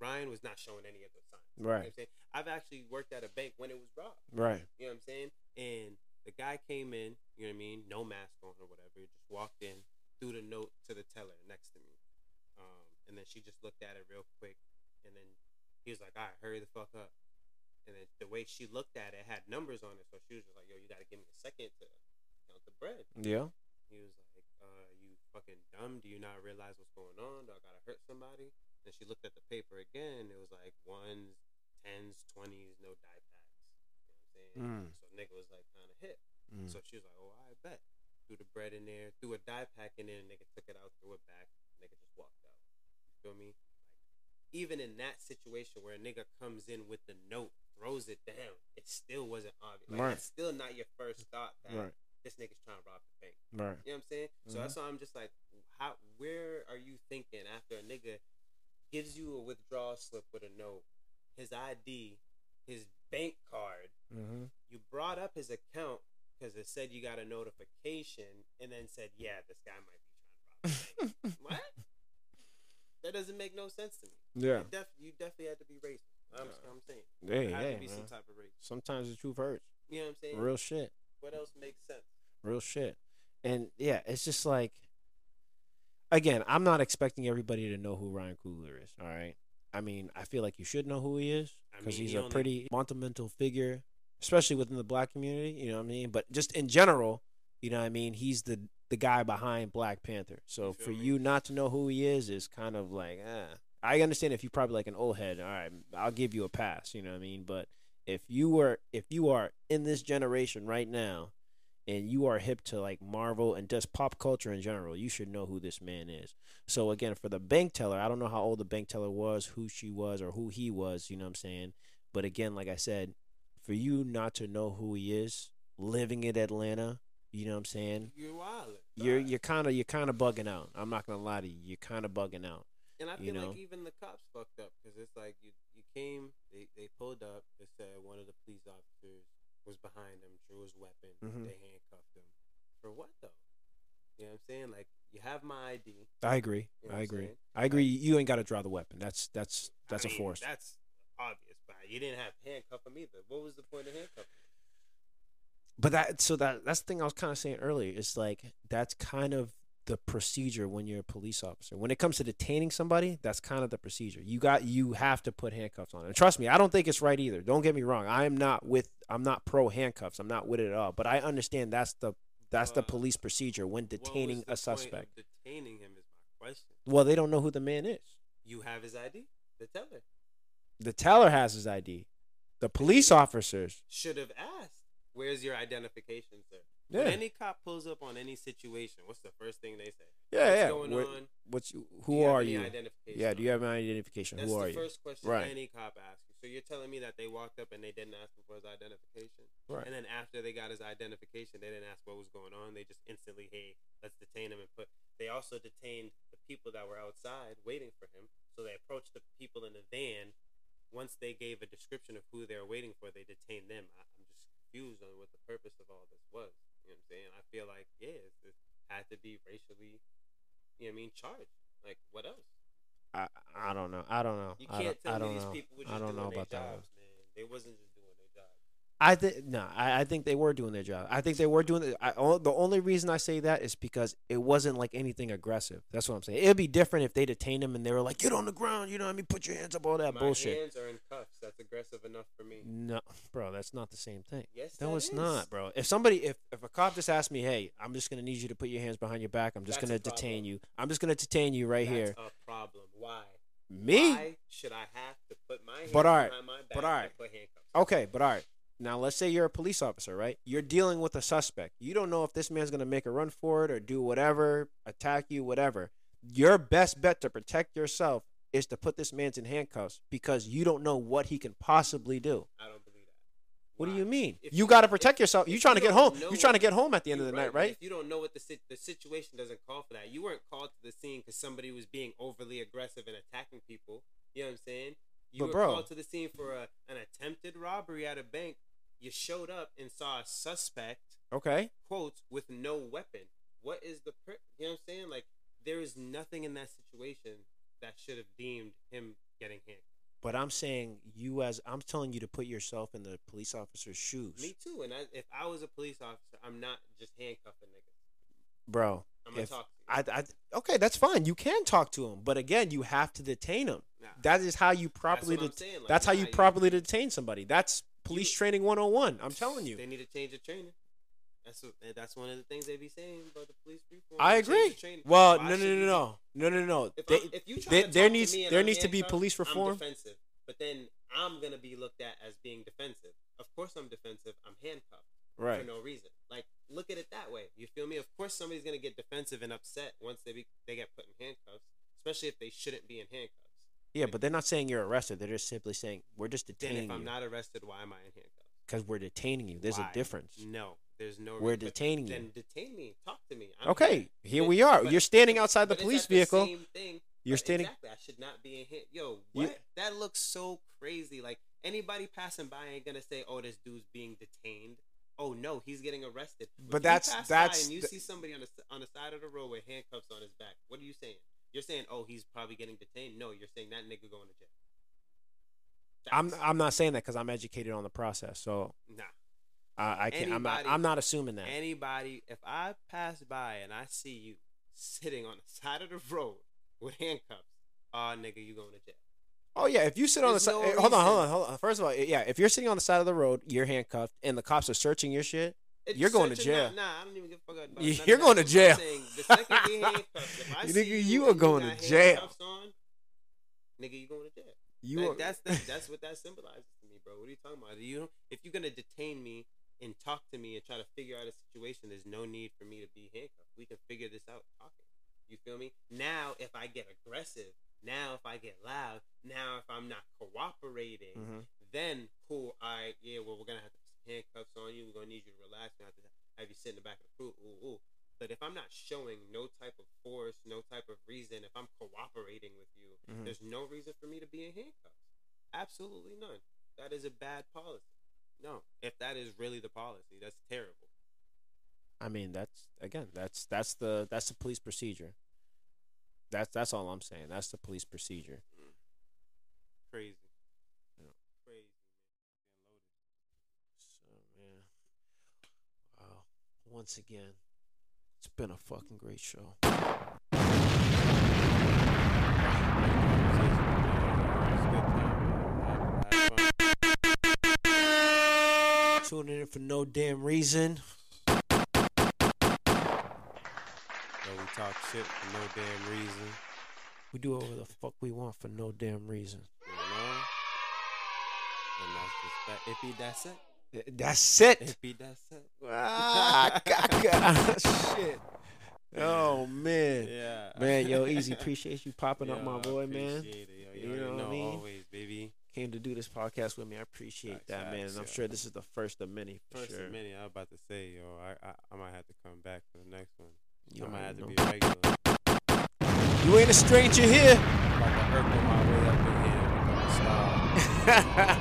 Ryan was not showing any of those signs. You know Right. I'm saying? I've actually worked at a bank when it was robbed. Right. You know what I'm saying? And the guy came in, you know what I mean, no mask on or whatever. He just walked in, threw the note to the teller next to me. Um, and then she just looked at it real quick. And then he was like, all right, hurry the fuck up. And then the way she looked at it had numbers on it. So she was just like, yo, you got to give me a second to count the bread. Yeah. He was like, uh, you fucking dumb. Do you not realize what's going on? Do I got to hurt somebody? And she looked at the paper again. It was like ones, tens, twenties, no die packs. You know what I'm saying? Mm. So nigga was like kind of hit. Mm. So she was like, "Oh, I bet." Threw the bread in there, threw a die pack in there, and nigga took it out, threw it back. Nigga just walked out. You feel me? Like even in that situation where a nigga comes in with the note, throws it down, it still wasn't obvious. Like Right. it's still not your first thought that Right. this nigga's trying to rob the bank. Right. You know what I'm saying? So Mhm. that's why I'm just like, how? Where are you thinking after a nigga gives you a withdrawal slip with a note, his ID, his bank card? Mm-hmm. You brought up his account because it said you got a notification, and then said, "Yeah, this guy might be trying to rob the bank." what? That doesn't make no sense to me. Yeah. You, def- you definitely had to be racist. I'm, I'm saying. Had hey, to be some type of race. Sometimes the truth hurts. You know what I'm saying? Real shit. What else makes sense? Real shit. And yeah, it's just like again, I'm not expecting everybody to know who Ryan Coogler is, all right? I mean, I feel like you should know who he is I because mean, he's he a pretty monumental figure, especially within the black community, you know what I mean? But just in general, you know what I mean? He's the the guy behind Black Panther. So You for me? you not to know who he is is kind of like, eh. I understand if you're probably like an old head, all right, I'll give you a pass, you know what I mean? But if you were if you are in this generation right now and you are hip to like Marvel and just pop culture in general, you should know who this man is. So again, for the bank teller, I don't know how old the bank teller was, who she was, or who he was. You know what I'm saying? But again, like I said, for you not to know who he is, living in Atlanta, you know what I'm saying? You're wild. You're you're kind of you're kind of bugging out. I'm not gonna lie to you. You're kind of bugging out. And I you feel know? like even the cops fucked up because it's like you you came, they, they pulled up, they said one of the police officers was behind them, drew his weapon, Mhm. they handcuffed him. For what though? You know what I'm saying? Like you have my ID. I agree. You know I agree. I agree. You ain't got to draw the weapon. That's that's I that's a mean, force. That's obvious, but you didn't have handcuff him either. What was the point of handcuffing? But that so that that's the thing I was kind of saying earlier. It's like that's kind of the procedure when you're a police officer. When it comes to detaining somebody, that's kind of the procedure. You got you have to put handcuffs on. And trust me, I don't think it's right either. Don't get me wrong. I am not with I'm not pro handcuffs. I'm not with it at all. But I understand that's the that's the Uh, police procedure when detaining the a suspect. detaining him is my question. Well, they don't know who the man is. You have his ID. The teller The teller has his ID. The police officers. should have asked, "Where's your identification, sir?" Yeah. When any cop pulls up on any situation, what's the first thing they say? Yeah, What's yeah. going Where- on? What's you, who you are you? identification Yeah. Do you have an identification? That's who are the you? first question Right. any cop asks you. So you're telling me that they walked up and they didn't ask him for his identification, Right. and then after they got his identification, they didn't ask what was going on. They just instantly, hey, let's detain him and put. They also detained the people that were outside waiting for him. So they approached the people in the van. Once they gave a description of who they were waiting for, they detained them. I, I'm just confused on what the purpose of all this was. You know what I'm saying? I feel like yeah, it had to be racially, you know what I mean, charged. Like what else? I I don't know. I don't know. You I can't don't, I tell me these know. people were I just don't doing know their about that. one. jobs, man. They wasn't just doing their job. I think no. I, I think they were doing their job. I think they were doing it. I, the only reason I say that is because it wasn't like anything aggressive. That's what I'm saying. It'd be different if they detained him and they were like, "Get on the ground," you know what I mean? Put your hands up, all that My bullshit. hands are in cuffs. That's aggressive enough for me. No, bro, that's not the same thing. Yes, No, that it's is. not, bro. If somebody, if if a cop just asked me, "Hey, I'm just gonna need you to put your hands behind your back. I'm just That's gonna detain you. I'm just gonna detain you right That's here." a problem. Why? Me? Why should I have to put my hands But alright, behind my back but put handcuffs? Okay, but all right. Now let's say you're a police officer, right? You're dealing with a suspect. You don't know if this man's gonna make a run for it or do whatever, attack you, whatever. Your best bet to protect yourself is to put this man's in handcuffs because you don't know what he can possibly do. I don't believe that. What do you mean? If you got to protect yourself. if You trying to get home. know You trying to get home at the end of the You're night, right? If you don't know what the the situation doesn't call for that. You weren't called to the scene because somebody was being overly aggressive and attacking people. You know what I'm saying? You But were bro- called to the scene for a, an attempted robbery at a bank. You showed up and saw a suspect Okay. quotes with no weapon. What is the per- you know what I'm saying? Like there is nothing in that situation that should have deemed him getting handcuffed. But I'm saying you as I'm telling you to put yourself in the police officer's shoes, Me too. And I, if I was a police officer, I'm not just handcuffing niggas. bro. I'm gonna If talk to you. I, I okay, that's fine. You can talk to him, but again, you have to detain him. Nah. That is how you properly. what I'm det- saying, like, that's how nah, you- properly detain somebody. That's police training 101. I'm telling you. They need to change the training. That's what, that's one of the things they be saying about the police reform. I agree. Well, no, no, no, no, no, no, no. If, They, if you try they- to there needs there needs to be police reform. I'm defensive, but then I'm gonna be looked at as being defensive. Of course, I'm defensive. I'm handcuffed Right. for no reason. Like, look at it that way. You feel me? Of course, somebody's gonna get defensive and upset once they be, they get put in handcuffs, especially if they shouldn't be in handcuffs. Yeah, but they're not saying you're arrested. They're just simply saying we're just Then, detaining if I'm you not arrested, why am I in handcuffs? because we're detaining you. There's Why? a difference. No, there's no. We're. But detaining you. Then detain me. Talk to me. I'm Okay, here we are. You're standing outside the but it's police vehicle. same thing. You're But standing. Exactly. I should not be in here. Yo, You- what? that looks so crazy. Like anybody passing by ain't gonna say, "Oh, this dude's being detained." Oh no, he's getting arrested. But if that's- you that's by and you the- see somebody on the s- on the side of the road with handcuffs on his back. What are you saying? You're saying, "Oh, he's probably getting detained." No, you're saying that nigga going to jail. I'm I'm not saying that because I'm educated on the process, so nah. I, I can't. I'm not. I'm not assuming that. Anybody, if I pass by and I see you sitting on the side of the road with handcuffs, oh nigga, you going to jail. Oh yeah, if you sit on the There's side, no eh, hold on, hold on, hold on. First of all, eh, yeah, if you're sitting on the side of the road, you're handcuffed, and the cops are searching your shit. It's You're going to jail. Nah, nah, I don't even give a fuck about Yeah, you're that. going to jail. saying the second you handcuffed, if I You see nigga, you, you are going to jail. On, nigga, you going to jail. You Like, are, that's the, that's what that symbolizes to me, bro. What are you talking about? You if you're gonna detain me and talk to me and try to figure out a situation, there's no need for me to be handcuffed. We can figure this out talking. You feel me? Now, if I get aggressive, now if I get loud, now if I'm not cooperating, Mhm. then cool. All right, yeah. Well, we're gonna have to handcuffs on you. We're gonna need you to relax. We have to have you sit in the back of the crew. Ooh, ooh. But if I'm not showing no type of force, no type of reason, if I'm cooperating with you, Mhm. there's no reason for me to be in handcuffs. Absolutely none. That is a bad policy. No, if that is really the policy, that's terrible. I mean, that's again, that's that's the that's the police procedure. That's that's all I'm saying. That's the police procedure. Crazy. Yeah. Crazy. So man, wow. Once again, it's been a fucking great show. tuning in for no damn reason. So we talk shit for no damn reason. We do whatever the fuck we want for no damn reason. You know? And that's just that. Be that's it. That's it. It be that's it. ah, gaga. shit. Oh man. Yeah. Man, yo, easy. Appreciate you popping up, my boy, man. it, yo. You You, know know, what I mean? Always, baby. Came to do this podcast with me. I appreciate Facts, that, man. facts, And I'm yo. sure this is the first of many. For First sure. of many, I was about to say, yo, I, I I might have to come back for the next one. You I might have to know. be regular. You ain't a stranger here. I'm about to irk on my way up in here and become a star. You know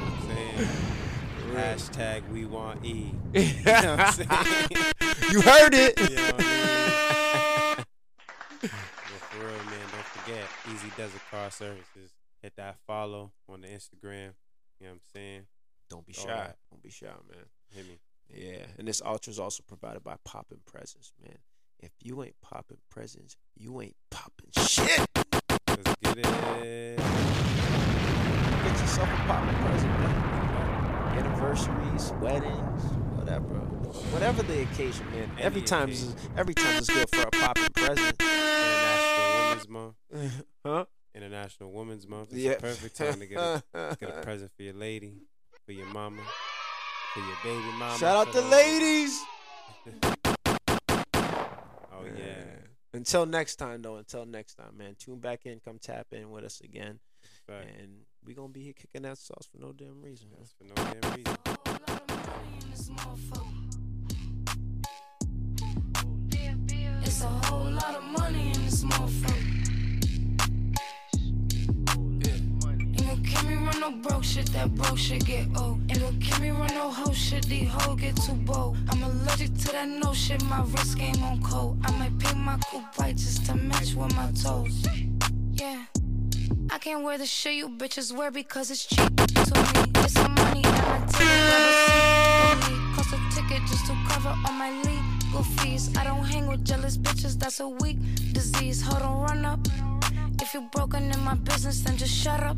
what I'm saying? Hashtag we want E. You know what I'm saying? you heard it. You know I mean? for real, man, don't forget EzDuzit Car Services. Hit that follow on the Instagram. You know what I'm saying? Don't be All shy. right. Don't be shy, man. Hit me. Yeah, and this ultra is also provided by Poppin' Presents, man. If you ain't popping presents, you ain't popping shit. Let's get it. Get yourself a popping present, man. Anniversaries, weddings, whatever, whatever the occasion, man. Any every time, is, every time is good for a popping present. International Women's Month. huh? International Women's Month. It's Yeah. the perfect time to get a, get a present for your lady, for your mama, for your baby mama. Shout out the ladies. Oh yeah. Until next time, though. Until next time, man. Tune back in. Come tap in with us again, Fact. and we gonna be here kicking that sauce for no damn reason. That's for no damn reason. It's a whole lot of money in this motherfucker. Ain't gon' kill me run no broke shit, that broke shit get old. Ain't gon' kill me run no hoe shit, these hoes get too bold. I'm allergic to that no shit, my wrist game on cold. I might paint my coupe white just to match with my toes. Yeah. I can't wear the shit you bitches wear because it's cheap to me. It's some money and I take cost a ticket just to cover all my legal fees. I don't hang with jealous bitches, that's a weak disease. Hold on, run up. If you're broken in my business, then just shut up.